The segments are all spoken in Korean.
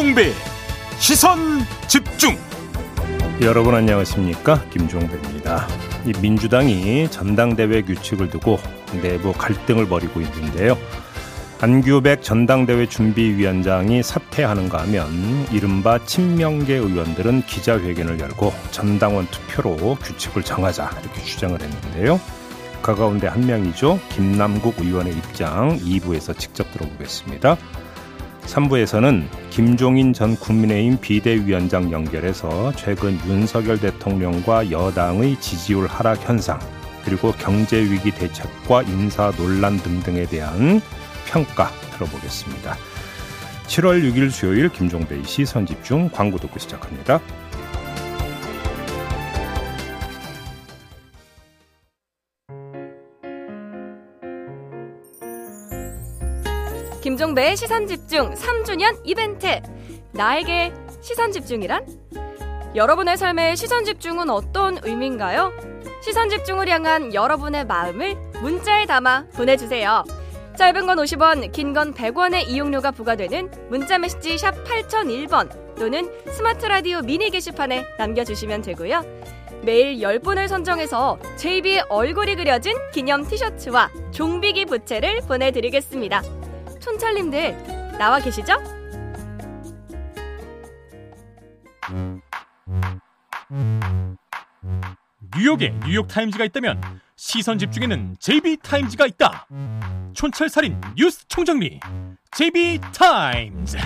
김종배 시선 집중 여러분 안녕하십니까 김종배입니다. 이 민주당이 전당대회 규칙을 두고 내부 갈등을 벌이고 있는데요. 안규백 전당대회 준비위원장이 사퇴하는가 하면 이른바 친명계 의원들은 기자회견을 열고 전당원 투표로 규칙을 정하자 이렇게 주장을 했는데요. 그 가운데 한 명이죠. 김남국 의원의 입장 2부에서 직접 들어보겠습니다. 3부에서는 김종인 전 국민의힘 비대위원장 연결해서 최근 윤석열 대통령과 여당의 지지율 하락 현상 그리고 경제 위기 대책과 인사 논란 등등에 대한 평가 들어보겠습니다. 7월 6일 수요일 김종배의 시선 집중 광고 듣고 시작합니다. 김종배의 시선 집중 3주년 이벤트. 나에게 시선 집중이란? 여러분의 삶의 시선 집중은 어떤 의미인가요? 시선 집중을 향한 여러분의 마음을 문자에 담아 보내주세요. 짧은 건 50원, 긴 건 100원의 이용료가 부과되는 문자 메시지 샵 8001번 또는 스마트 라디오 미니 게시판에 남겨주시면 되고요. 매일 10분을 선정해서 JB의 얼굴이 그려진 기념 티셔츠와 종비기 부채를 보내드리겠습니다. 촌철님들 나와 계시죠? 뉴욕에 뉴욕 타임즈가 있다면 시선 집중에는 JB타임즈가 있다 촌철살인 뉴스 총정리 JB타임즈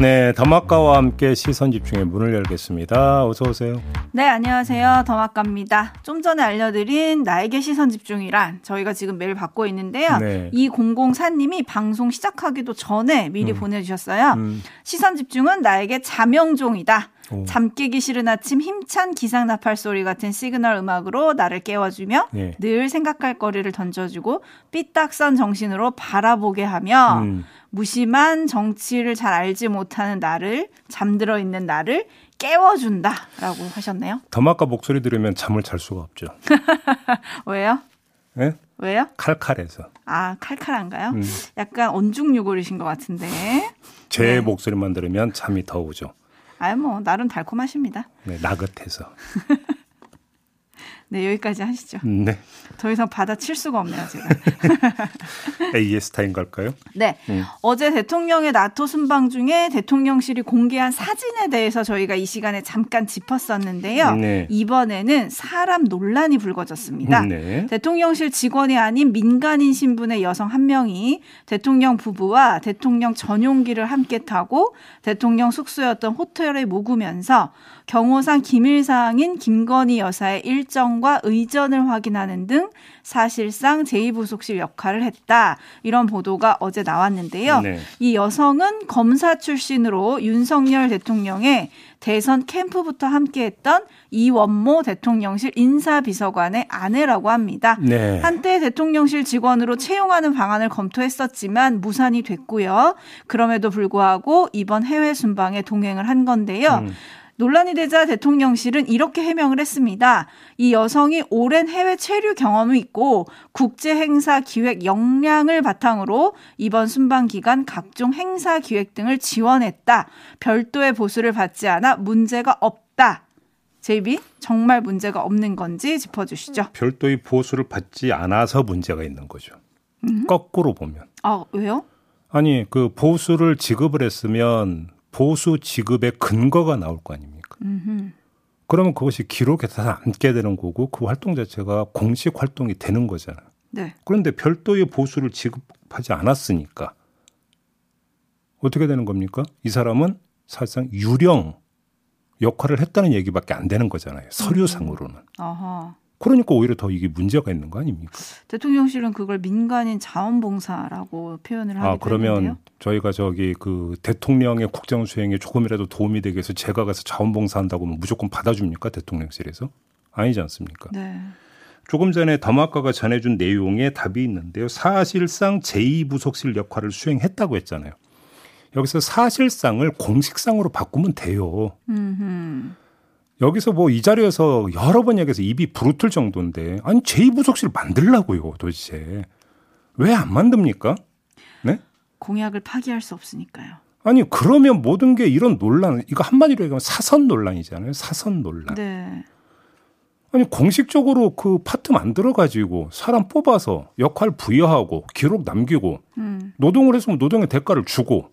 네, 더마카와 함께 시선 집중의 문을 열겠습니다. 어서 오세요. 네, 안녕하세요. 더마카입니다. 좀 전에 알려드린 나에게 시선 집중이란 저희가 지금 메일 받고 있는데요. 네. 이 004님이 방송 시작하기도 전에 미리 음. 보내주셨어요. 음, 시선 집중은 나에게 자명종이다. 오. 잠 깨기 싫은 아침 힘찬 기상 나팔 소리 같은 시그널 음악으로 나를 깨워주며 예. 늘 생각할 거리를 던져주고 삐딱선 정신으로 바라보게 하며 음, 무심한 정치를 잘 알지 못하는 나를 잠들어 있는 나를 깨워준다라고 하셨네요. 더마카 목소리 들으면 잠을 잘 수가 없죠. 왜요? 예? 왜요? 칼칼해서. 아 칼칼한가요? 음. 약간 언중유골이신 것 같은데. 제 네. 목소리만 들으면 잠이 더 오죠. 아유 뭐 나름 달콤하십니다. 네, 나긋해서. 네 여기까지 하시죠. 네. 더 이상 받아칠 수가 없네요 제가. AS타인 걸까요? 네. 음. 어제 대통령의 나토 순방 중에 대통령실이 공개한 사진에 대해서 저희가 이 시간에 잠깐 짚었었는데요. 네. 이번에는 사람 논란이 불거졌습니다. 네. 대통령실 직원이 아닌 민간인 신분의 여성 한 명이 대통령 부부와 대통령 전용기를 함께 타고 대통령 숙소였던 호텔에 묵으면서 경호상 기밀사항인 김건희 여사의 일정과 의전을 확인하는 등 사실상 제2부속실 역할을 했다. 이런 보도가 어제 나왔는데요. 네. 이 여성은 검사 출신으로 윤석열 대통령의 대선 캠프부터 함께했던 이원모 대통령실 인사비서관의 아내라고 합니다. 네. 한때 대통령실 직원으로 채용하는 방안을 검토했었지만 무산이 됐고요. 그럼에도 불구하고 이번 해외 순방에 동행을 한 건데요. 음. 논란이 되자 대통령실은 이렇게 해명을 했습니다. 이 여성이 오랜 해외 체류 경험이 있고 국제 행사 기획 역량을 바탕으로 이번 순방 기간 각종 행사 기획 등을 지원했다. 별도의 보수를 받지 않아 문제가 없다. 제이비 정말 문제가 없는 건지 짚어주시죠. 별도의 보수를 받지 않아서 문제가 있는 거죠. 거꾸로 보면. 아 왜요? 아니, 그 보수를 지급을 했으면 보수 지급의 근거가 나올 거 아닙니까? 음흠. 그러면 그것이 기록에 다 남게 되는 거고 그 활동 자체가 공식 활동이 되는 거잖아요. 네. 그런데 별도의 보수를 지급하지 않았으니까 어떻게 되는 겁니까? 이 사람은 사실상 유령 역할을 했다는 얘기밖에 안 되는 거잖아요. 서류상으로는. 어허. 그러니까 오히려 더 이게 문제가 있는 거 아닙니까? 대통령실은 그걸 민간인 자원봉사라고 표현을 하기도 아, 그러면 했는데요. 저희가 저기 그 대통령의 국정 수행에 조금이라도 도움이 되기 위해서 제가 가서 자원봉사한다고 하면 무조건 받아줍니까? 대통령실에서? 아니지 않습니까? 네. 조금 전에 더마카가 전해준 내용에 답이 있는데요. 사실상 제2부속실 역할을 수행했다고 했잖아요. 여기서 사실상을 공식상으로 바꾸면 돼요. 음흠. 여기서 뭐 이 자리에서 여러 번 얘기해서 입이 부르틀 정도인데 아니 제2부속실 만들라고요 도대체 왜 안 만듭니까? 네? 공약을 파기할 수 없으니까요. 아니 그러면 모든 게 이런 논란 이거 한마디로 얘기하면 사선 논란이잖아요. 사선 논란. 네. 아니 공식적으로 그 파트 만들어 가지고 사람 뽑아서 역할 부여하고 기록 남기고 음. 노동을 했으면 노동의 대가를 주고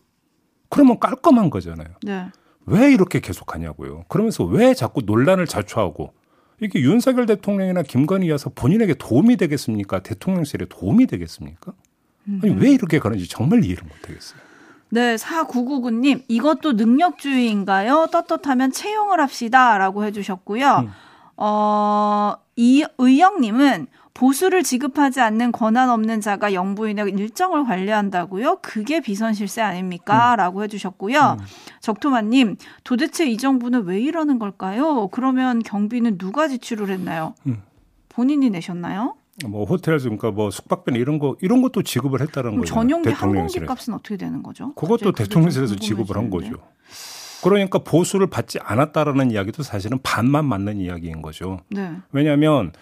그러면 깔끔한 거잖아요. 네. 왜 이렇게 계속하냐고요. 그러면서 왜 자꾸 논란을 자초하고 이게 윤석열 대통령이나 김건희 여사 본인에게 도움이 되겠습니까? 대통령실에 도움이 되겠습니까? 아니 왜 이렇게 가는지 정말 이해를 못하겠어요. 네, 4999님, 이것도 능력주의인가요? 떳떳하면 채용을 합시다. 라고 해주셨고요. 음. 어, 이의영님은 보수를 지급하지 않는 권한 없는 자가 영부인의 일정을 관리한다고요? 그게 비선실세 아닙니까? 음. 라고 해주셨고요. 음. 적토마님, 도대체 이 정부는 왜 이러는 걸까요? 그러면 경비는 누가 지출을 했나요? 음. 본인이 내셨나요? 뭐 호텔 그러니까 뭐 숙박비 이런 거 이런 것도 지급을 했다는 거죠. 전용기 항공기 값은 어떻게 되는 거죠? 그것도 대통령실에서 좀 지급을 한. 거죠. 그러니까 보수를 받지 않았다라는 이야기도 사실은 반만 맞는 이야기인 거죠. 네. 왜냐하면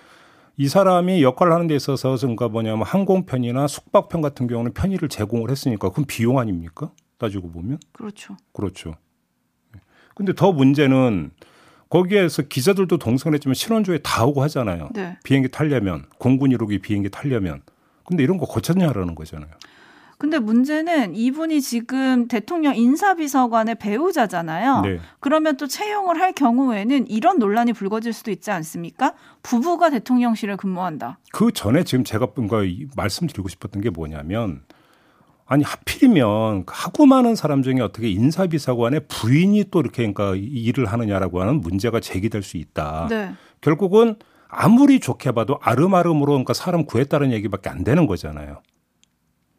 이 사람이 역할을 하는 데 있어서 그러니까 뭐냐면 항공편이나 숙박편 같은 경우는 편의를 제공을 했으니까 그건 비용 아닙니까? 따지고 보면 그렇죠. 그렇죠. 근데 더 문제는 거기에서 기자들도 동승을 했지만 신원조회 다 오고 하잖아요. 네. 비행기 타려면 공군 1호기 비행기 타려면 근데 이런 거 거쳤냐라는 거잖아요. 근데 문제는 이분이 지금 대통령 인사비서관의 배우자잖아요. 네. 그러면 또 채용을 할 경우에는 이런 논란이 불거질 수도 있지 않습니까? 부부가 대통령실에 근무한다. 그 전에 지금 제가 뭔가 이- 말씀드리고 싶었던 게 뭐냐면 아니 하필이면 하고 많은 사람 중에 어떻게 인사비서관의 부인이 또 이렇게 그러니까 이 일을 하느냐라고 하는 문제가 제기될 수 있다. 네. 결국은 아무리 좋게 봐도 아름아름으로 그러니까 사람 구했다는 얘기밖에 안 되는 거잖아요.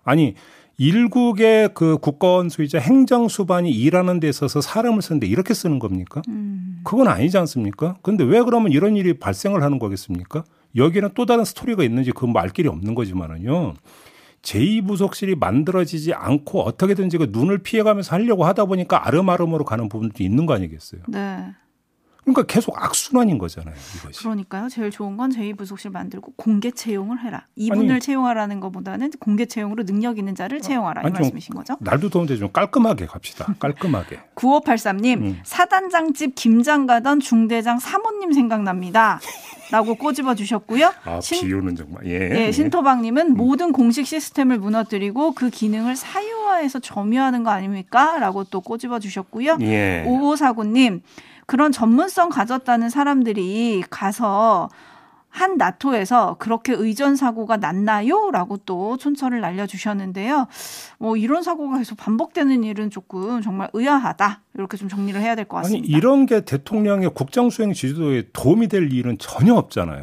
아니 일국의 그 국가원수이자 행정수반이 일하는 데 있어서 사람을 쓰는데 이렇게 쓰는 겁니까? 음. 그건 아니지 않습니까? 근데 왜 그러면 이런 일이 발생을 하는 거겠습니까? 여기는 또 다른 스토리가 있는지 그건 말 길이 없는 거지만은요. 제2부속실이 만들어지지 않고 어떻게든지 그 눈을 피해가면서 하려고 하다 보니까 아름아름으로 가는 부분도 있는 거 아니겠어요? 네. 그러니까 계속 악순환인 거잖아요, 이것이. 그러니까요. 제일 좋은 건 제2부속실 만들고 공개 채용을 해라. 이분을 아니. 채용하라는 것보다는 공개 채용으로 능력 있는 자를 채용하라. 이 아니, 좀 말씀이신 거죠? 날도 더운데 좀 깔끔하게 갑시다. 깔끔하게. 9583님, 음. 사단장집 김장 가던 중대장 사모님 생각납니다. 라고 꼬집어 주셨고요. 아, 신- 비유는 정말. 예. 예, 신토방님은 모든 공식 시스템을 무너뜨리고 그 기능을 사유화해서 점유하는 거 아닙니까? 라고 또 꼬집어 주셨고요. 예. 5549님, 그런 전문성 가졌다는 사람들이 가서 한 나토에서 그렇게 의전 사고가 났나요? 라고 또 촌철을 날려주셨는데요. 뭐 이런 사고가 계속 반복되는 일은 조금 정말 의아하다. 이렇게 좀 정리를 해야 될것 아니, 같습니다. 이런 게 대통령의 국정수행 지도에 도움이 될 일은 전혀 없잖아요.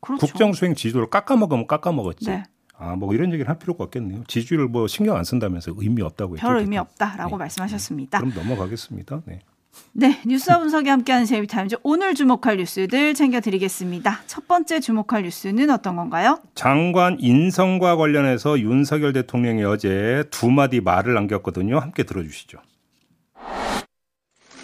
그렇죠. 국정수행 지도를 깎아먹으면 깎아먹었지. 네. 아, 뭐 이런 얘기를 할 필요가 없겠네요. 지지율 뭐 신경 안 쓴다면서 의미 없다고 했죠. 별 의미. 없다라고 네. 말씀하셨습니다. 그럼 넘어가겠습니다. 네. 네, 뉴스와 분석이 함께하는 제이비타임즈 오늘 주목할 뉴스들 챙겨드리겠습니다. 첫 번째 주목할 뉴스는 어떤 건가요? 장관 인성과 관련해서 윤석열 대통령이 어제 두 마디 말을 남겼거든요. 함께 들어주시죠.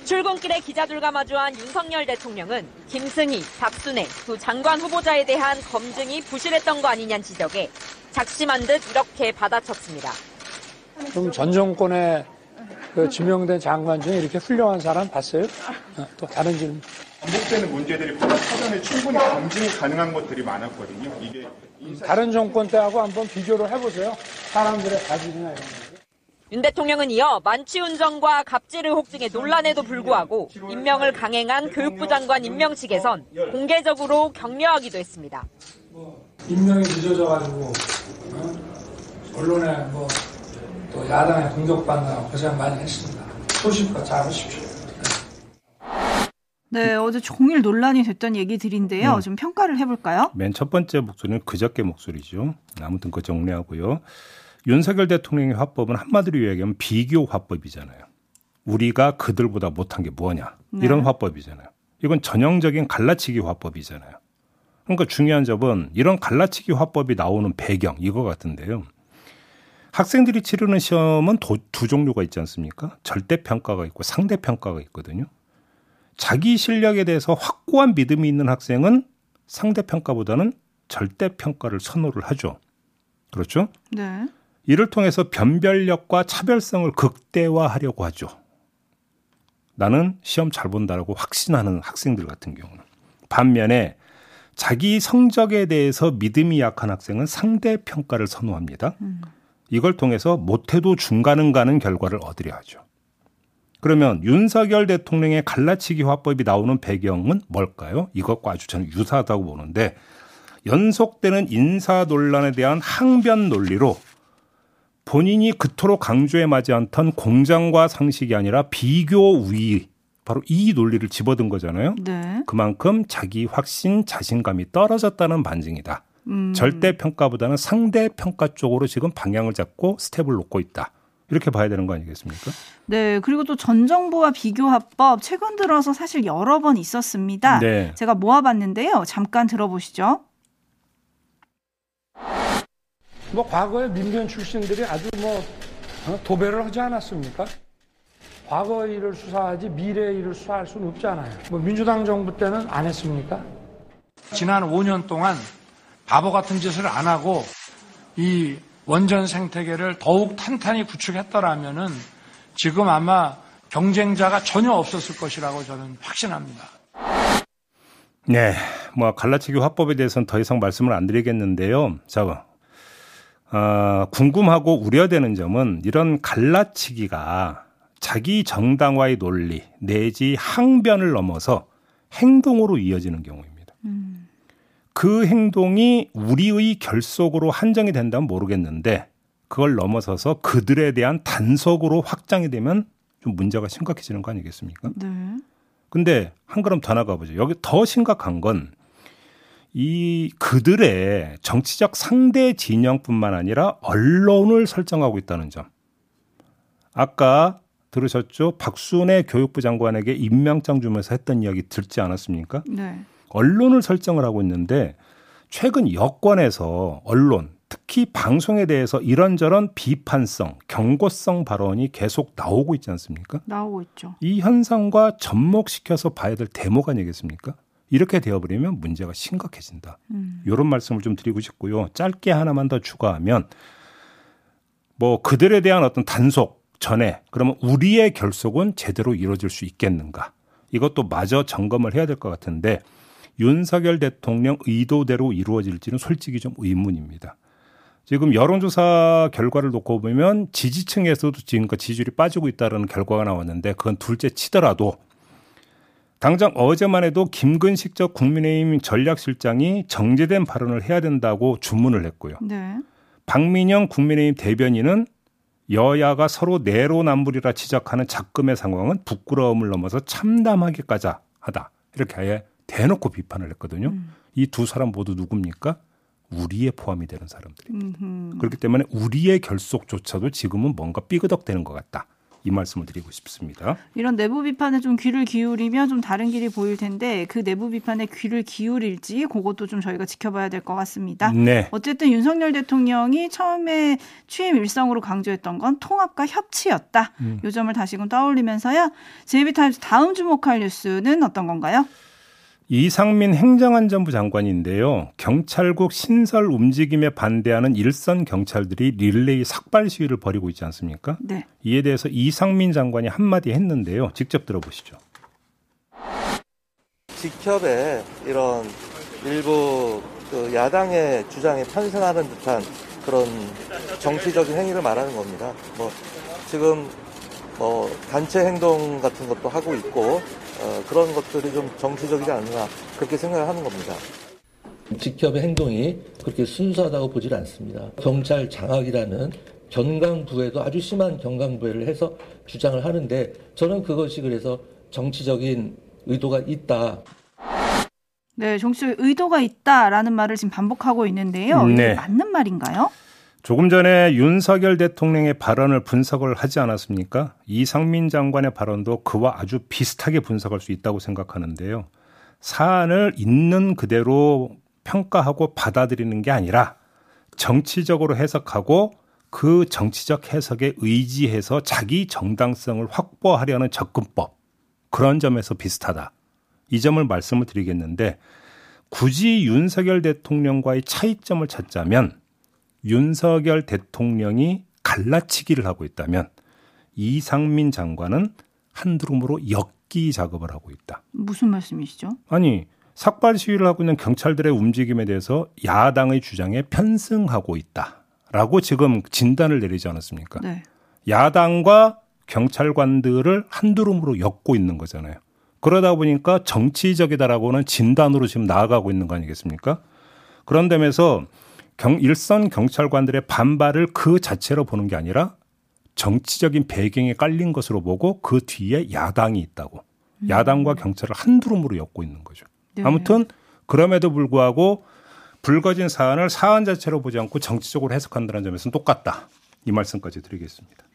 출근길에 기자들과 마주한 윤석열 대통령은 김승희, 박순애 두 장관 후보자에 대한 검증이 부실했던 거 아니냐는 지적에 작심한 듯 이렇게 받아쳤습니다. 그럼 전 정권에 그 지명된 장관 중에 이렇게 훌륭한 사람 봤어요? 어, 또 다른 질문. 반복되는 문제들이 보다 사전에 충분히 검증이 가능한 것들이 많았거든요. 이게 다른 정권 때하고 한번 비교를 해보세요. 사람들의 가질이나 이런 거. 윤 대통령은 이어 만취운전과 갑질을 혹증의 논란에도 불구하고 임명을 강행한 교육부 장관 임명 측에선 공개적으로 격려하기도 했습니다. 임명이 늦어져가지고 어? 언론에 뭐 또 야당에 공격받느라 고생 많이 했습니다. 소식껏 잘하십시오. 네, 어제 종일 논란이 됐던 얘기들인데요. 음. 좀 평가를 해볼까요? 맨 첫 번째 목소리는 그저께 목소리죠. 아무튼 그 정리하고요. 윤석열 대통령의 화법은 한마디로 이야기하면 비교 화법이잖아요. 우리가 그들보다 못한 게 뭐냐. 이런 네. 화법이잖아요. 이건 전형적인 갈라치기 화법이잖아요. 그러니까 중요한 점은 이런 갈라치기 화법이 나오는 배경 이거 같은데요. 학생들이 치르는 시험은 도- 두 종류가 있지 않습니까? 절대 평가가 있고 상대 평가가 있거든요. 자기 실력에 대해서 확고한 믿음이 있는 학생은 상대 평가보다는 절대 평가를 선호를 하죠. 그렇죠? 네. 이를 통해서 변별력과 차별성을 극대화하려고 하죠. 나는 시험 잘 본다라고 확신하는 학생들 같은 경우는. 반면에 자기 성적에 대해서 믿음이 약한 학생은 상대 평가를 선호합니다. 음. 이걸 통해서 못해도 중간은 가는 결과를 얻으려 하죠. 그러면 윤석열 대통령의 갈라치기 화법이 나오는 배경은 뭘까요? 이것과 아주 저는 유사하다고 보는데 연속되는 인사 논란에 대한 항변 논리로 본인이 그토록 강조해 마지 않던 공정과 상식이 아니라 비교 우위 바로 이 논리를 집어든 거잖아요. 네. 그만큼 자기 확신, 자신감이 떨어졌다는 반증이다. 음. 절대 평가보다는 상대 평가 쪽으로 지금 방향을 잡고 스텝을 놓고 있다. 이렇게 봐야 되는 거 아니겠습니까? 네, 그리고 또 전 정부와 비교 합법 최근 들어서 사실 여러 번 있었습니다. 네. 제가 모아봤는데요. 잠깐 들어보시죠. 뭐 과거에 민변 출신들이 아주 뭐 어? 도배를 하지 않았습니까? 과거 일을 수사하지 미래 일을 수사할 수는 없잖아요. 뭐 민주당 정부 때는 안 했습니까? 지난 5년 동안 바보 같은 짓을 안 하고 이 원전 생태계를 더욱 탄탄히 구축했더라면은 지금 아마 경쟁자가 전혀 없었을 것이라고 저는 확신합니다. 네, 뭐 갈라치기 화법에 대해서는 더 이상 말씀을 안 드리겠는데요. 자, 어, 궁금하고 우려되는 점은 이런 갈라치기가 자기 정당화의 논리 내지 항변을 넘어서 행동으로 이어지는 경우입니다. 음. 그 행동이 우리의 결속으로 한정이 된다면 모르겠는데 그걸 넘어서서 그들에 대한 단속으로 확장이 되면 좀 문제가 심각해지는 거 아니겠습니까? 네. 근데 한 걸음 더 나가 보죠. 여기 더 심각한 건 이 그들의 정치적 상대 진영뿐만 아니라 언론을 설정하고 있다는 점. 아까 들으셨죠? 박순애 교육부 장관에게 임명장 주면서 했던 이야기 듣지 않았습니까? 네. 언론을 설정을 하고 있는데 최근 여권에서 언론 특히 방송에 대해서 이런저런 비판성, 경고성 발언이 계속 나오고 있지 않습니까? 나오고 있죠. 이 현상과 접목시켜서 봐야 될 대목 아니겠습니까? 이렇게 되어버리면 문제가 심각해진다. 음. 이런 말씀을 좀 드리고 싶고요. 짧게 하나만 더 추가하면 뭐 그들에 대한 어떤 단속 전에 그러면 우리의 결속은 제대로 이루어질 수 있겠는가? 이것도 마저 점검을 해야 될 것 같은데 윤석열 대통령 의도대로 이루어질지는 솔직히 좀 의문입니다. 지금 여론조사 결과를 놓고 보면 지지층에서도 지금까 지지율이 빠지고 있다는 결과가 나왔는데 그건 둘째 치더라도 당장 어제만 해도 김근식 적 국민의힘 전략실장이 정제된 발언을 해야 된다고 주문을 했고요. 네. 박민영 국민의힘 대변인은 여야가 서로 내로남불이라 지적하는 작금의 상황은 부끄러움을 넘어서 참담하기까지 하다. 이렇게 아예 대놓고 비판을 했거든요. 음. 이두 사람 모두 누굽니까? 우리에 포함이 되는 사람들입니다. 음흠. 그렇기 때문에 우리의 결속조차도 지금은 뭔가 삐그덕대는 것 같다. 이 말씀을 드리고 싶습니다. 이런 내부 비판에 좀 귀를 기울이면 좀 다른 길이 보일 텐데 그 내부 비판에 귀를 기울일지 그것도 좀 저희가 지켜봐야 될 것 같습니다. 네. 어쨌든 윤석열 대통령이 처음에 취임 일성으로 강조했던 건 통합과 협치였다. 음. 요 점을 다시금 떠올리면서요. 제이비타임즈 다음 주목할 뉴스는 어떤 건가요? 이상민 행정안전부 장관인데요. 경찰국 신설 움직임에 반대하는 일선 경찰들이 릴레이 삭발 시위를 벌이고 있지 않습니까? 네. 이에 대해서 이상민 장관이 한마디 했는데요. 직접 들어보시죠. 직협에 이런 일부 그 야당의 주장에 편승하는 듯한 그런 정치적인 행위를 말하는 겁니다. 뭐 지금 뭐 단체 행동 같은 것도 하고 있고 어, 그런 것들이 좀 정치적이지 않나 그렇게 생각을 하는 겁니다. 직협의 행동이 그렇게 순수하다고 보질 않습니다. 경찰 장악이라는 경강부에도 아주 심한 경강부회를 해서 주장을 하는데 저는 그것이 그래서 정치적인 의도가 있다. 네, 정치적 의도가 있다라는 말을 지금 반복하고 있는데요. 네. 맞는 말인가요? 조금 전에 윤석열 대통령의 발언을 분석을 하지 않았습니까? 이상민 장관의 발언도 그와 아주 비슷하게 분석할 수 있다고 생각하는데요. 사안을 있는 그대로 평가하고 받아들이는 게 아니라 정치적으로 해석하고 그 정치적 해석에 의지해서 자기 정당성을 확보하려는 접근법. 그런 점에서 비슷하다. 이 점을 말씀을 드리겠는데 굳이 윤석열 대통령과의 차이점을 찾자면 윤석열 대통령이 갈라치기를 하고 있다면 이상민 장관은 한두름으로 엮기 작업을 하고 있다. 무슨 말씀이시죠? 아니 삭발 시위를 하고 있는 경찰들의 움직임에 대해서 야당의 주장에 편승하고 있다라고 지금 진단을 내리지 않았습니까? 네. 야당과 경찰관들을 한두름으로 엮고 있는 거잖아요. 그러다 보니까 정치적이다라고는 진단으로 지금 나아가고 있는 거 아니겠습니까? 그런 점에서 경, 일선 경찰관들의 반발을 그 자체로 보는 게 아니라 정치적인 배경에 깔린 것으로 보고 그 뒤에 야당이 있다고. 야당과 경찰을 한두름으로 엮고 있는 거죠. 네. 아무튼 그럼에도 불구하고 불거진 사안을 사안 자체로 보지 않고 정치적으로 해석한다는 점에서는 똑같다. 이 말씀까지 드리겠습니다.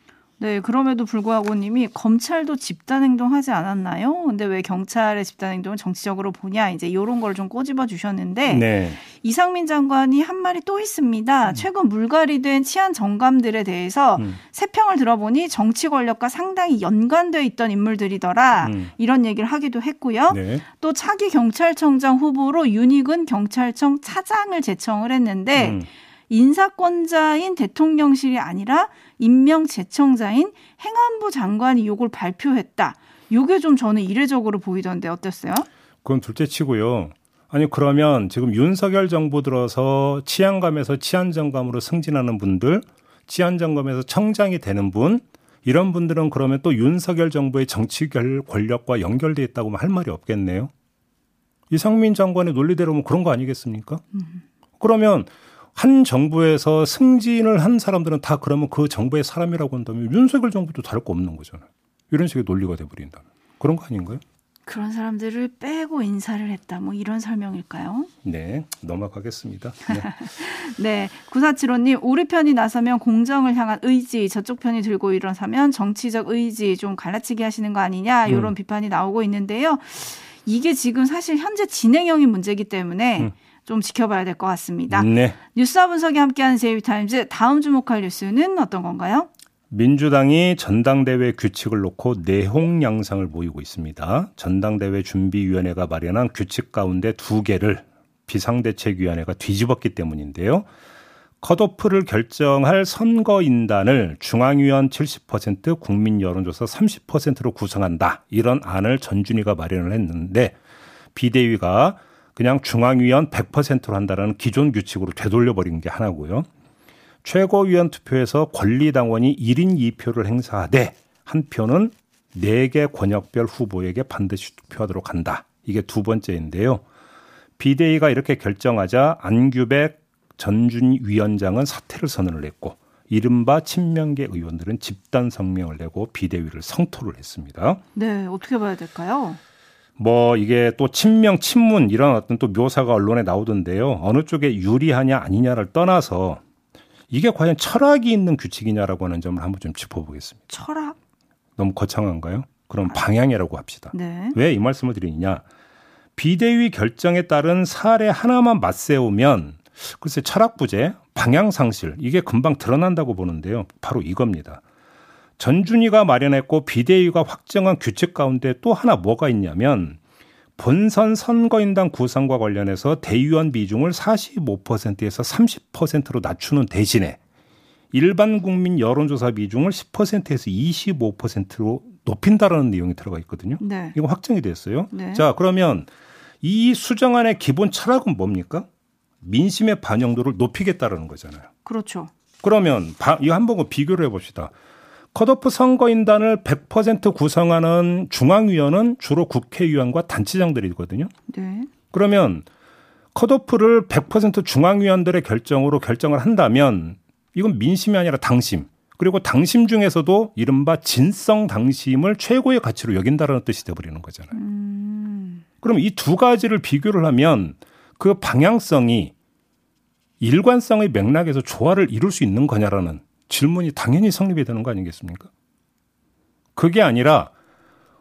네, 그럼에도 불구하고 님이 검찰도 집단 행동하지 않았나요? 근데 왜 경찰의 집단 행동을 정치적으로 보냐? 이제 이런 걸 좀 꼬집어 주셨는데 네. 이상민 장관이 한 말이 또 있습니다. 최근 물갈이된 치안 정감들에 대해서 음. 세평을 들어보니 정치 권력과 상당히 연관돼 있던 인물들이더라. 음. 이런 얘기를 하기도 했고요. 네. 또 차기 경찰청장 후보로 윤익은 경찰청 차장을 제청을 했는데 음. 인사권자인 대통령실이 아니라 임명 제청자인 행안부 장관이 요걸 발표했다. 요게 좀 저는 이례적으로 보이던데 어땠어요? 그건 둘째 치고요. 아니 그러면 지금 윤석열 정부 들어서 치안감에서 치안정감으로 승진하는 분들, 치안정감에서 청장이 되는 분 이런 분들은 그러면 또 윤석열 정부의 정치 결- 권력과 연결돼 있다고 할 말이 없겠네요. 이상민 장관의 논리대로면 그런 거 아니겠습니까? 그러면 한 정부에서 승진을 한 사람들은 다 그러면 그 정부의 사람이라고 한다면 윤석열 정부도 다를 거 없는 거잖아요. 이런 식의 논리가 돼버린다면 그런 거 아닌가요? 그런 사람들을 빼고 인사를 했다. 뭐 이런 설명일까요? 네, 넘어가겠습니다. 네. 네. 9475님, 우리 편이 나서면 공정을 향한 의지, 저쪽 편이 들고 일어서면 정치적 의지 좀 갈라치기 하시는 거 아니냐, 이런 음. 비판이 나오고 있는데요. 이게 지금 사실 현재 진행형인 문제이기 때문에 음. 좀 지켜봐야 될 것 같습니다. 네. 뉴스와 분석이 함께하는 제이비타임즈 다음 주목할 뉴스는 어떤 건가요? 민주당이 전당대회 규칙을 놓고 내홍 양상을 보이고 있습니다. 전당대회 준비위원회가 마련한 규칙 가운데 두 개를 비상대책위원회가 뒤집었기 때문인데요. 컷오프를 결정할 선거인단을 중앙위원 70%, 국민 여론조사 30%로 구성한다. 이런 안을 전준희가 마련을 했는데 비대위가 그냥 중앙위원 100%로 한다라는 기존 규칙으로 되돌려버린 게 하나고요. 최고위원 투표에서 권리당원이 1인 2표를 행사하되 한 표는 4개 권역별 후보에게 반드시 투표하도록 한다. 이게 두 번째인데요. 비대위가 이렇게 결정하자 안규백 전준 위원장은 사퇴를 선언을 했고 이른바 친명계 의원들은 집단 성명을 내고 비대위를 성토를 했습니다. 네, 어떻게 봐야 될까요? 뭐 이게 또 친명 친문 이런 어떤 또 묘사가 언론에 나오던데요. 어느 쪽에 유리하냐 아니냐를 떠나서 이게 과연 철학이 있는 규칙이냐라고 하는 점을 한번 좀 짚어보겠습니다. 철학? 너무 거창한가요? 그럼 방향이라고 합시다. 네. 왜 이 말씀을 드리느냐? 비대위 결정에 따른 사례 하나만 맞세우면 글쎄 철학 부재, 방향 상실 이게 금방 드러난다고 보는데요. 바로 이겁니다. 전준희가 마련했고 비대위가 확정한 규칙 가운데 또 하나 뭐가 있냐면 본선 선거인단 구성과 관련해서 대의원 비중을 45%에서 30%로 낮추는 대신에 일반 국민 여론조사 비중을 10%에서 25%로 높인다라는 내용이 들어가 있거든요. 네. 이거 확정이 됐어요. 네. 자, 그러면 이 수정안의 기본 철학은 뭡니까? 민심의 반영도를 높이겠다라는 거잖아요. 그렇죠. 그러면 바- 이거 한번 비교를 해봅시다. 컷오프 선거인단을 100% 구성하는 중앙위원은 주로 국회의원과 단체장들이거든요. 네. 그러면 컷오프를 100% 중앙위원들의 결정으로 결정을 한다면 이건 민심이 아니라 당심. 그리고 당심 중에서도 이른바 진성 당심을 최고의 가치로 여긴다라는 뜻이 돼버리는 거잖아요. 음, 그럼 이 두 가지를 비교를 하면 그 방향성이 일관성의 맥락에서 조화를 이룰 수 있는 거냐라는 질문이 당연히 성립이 되는 거 아니겠습니까? 그게 아니라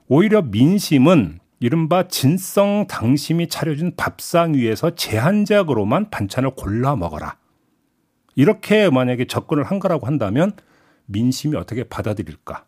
오히려 민심은 이른바 진성 당심이 차려진 밥상 위에서 제한적으로만 반찬을 골라 먹어라. 이렇게 만약에 접근을 한 거라고 한다면 민심이 어떻게 받아들일까?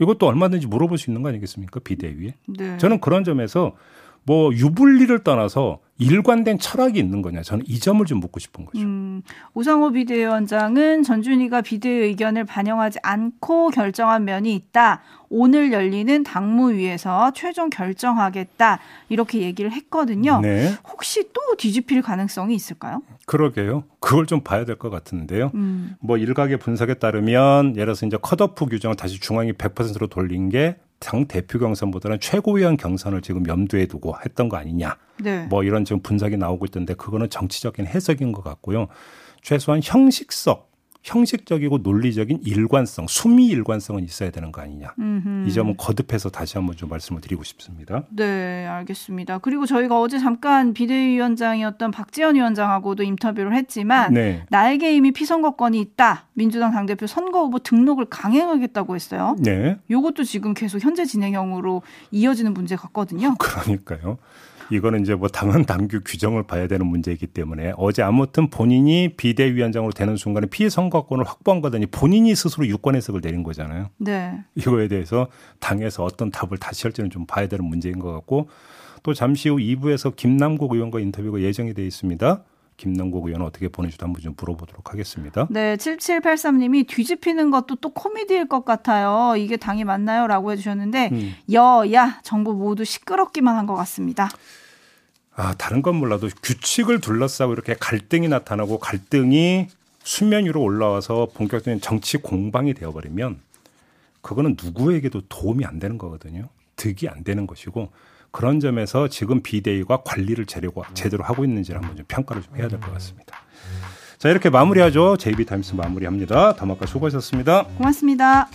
이것도 얼마든지 물어볼 수 있는 거 아니겠습니까? 비대위에. 네. 저는 그런 점에서 뭐 유불리를 떠나서 일관된 철학이 있는 거냐 저는 이 점을 좀 묻고 싶은 거죠. 음, 우상호 비대위원장은 전준희가 비대위 의견을 반영하지 않고 결정한 면이 있다. 오늘 열리는 당무위에서 최종 결정하겠다 이렇게 얘기를 했거든요. 네. 혹시 또 뒤집힐 가능성이 있을까요? 그러게요. 그걸 좀 봐야 될 것 같은데요. 음. 뭐 일각의 분석에 따르면 예를 들어서 이제 컷오프 규정을 다시 중앙이 100%로 돌린 게 당 대표 경선보다는 최고위원 경선을 지금 염두에 두고 했던 거 아니냐. 네. 뭐 이런 지금 분석이 나오고 있던데 그거는 정치적인 해석인 것 같고요. 최소한 형식적 형식적이고 논리적인 일관성, 수미 일관성은 있어야 되는 거 아니냐. 음흠. 이 점은 거듭해서 다시 한번 좀 말씀을 드리고 싶습니다. 네, 알겠습니다. 그리고 저희가 어제 잠깐 비대위원장이었던 박지원 위원장하고도 인터뷰를 했지만 네. 나에게 이미 피선거권이 있다. 민주당 당대표 선거 후보 등록을 강행하겠다고 했어요. 네. 이것도 지금 계속 현재 진행형으로 이어지는 문제 같거든요. 그러니까요. 이거는 이제 뭐 당헌 당규 규정을 봐야 되는 문제이기 때문에 어제 아무튼 본인이 비대위원장으로 되는 순간에 피해 선거권을 확보한 거더니 본인이 스스로 유권 해석을 내린 거잖아요. 네. 이거에 대해서 당에서 어떤 답을 다시 할지는 좀 봐야 되는 문제인 것 같고 또 잠시 후 2부에서 김남국 의원과 인터뷰가 예정이 되어 있습니다. 김남국 의원 어떻게 보내주도 한번 좀 물어보도록 하겠습니다. 네, 7783님이 뒤집히는 것도 또 코미디일 것 같아요. 이게 당이 맞나요? 라고 해주셨는데 음. 여야 정부 모두 시끄럽기만 한 것 같습니다. 아, 다른 건 몰라도 규칙을 둘러싸고 이렇게 갈등이 나타나고 갈등이 수면 위로 올라와서 본격적인 정치 공방이 되어버리면 그거는 누구에게도 도움이 안 되는 거거든요. 득이 안 되는 것이고 그런 점에서 지금 비대위가 관리를 제대로, 제대로 하고 있는지를 한번 좀 평가를 좀 해야 될 것 같습니다. 자, 이렇게 마무리하죠. JB타임스 마무리합니다. 담아까 수고하셨습니다. 고맙습니다.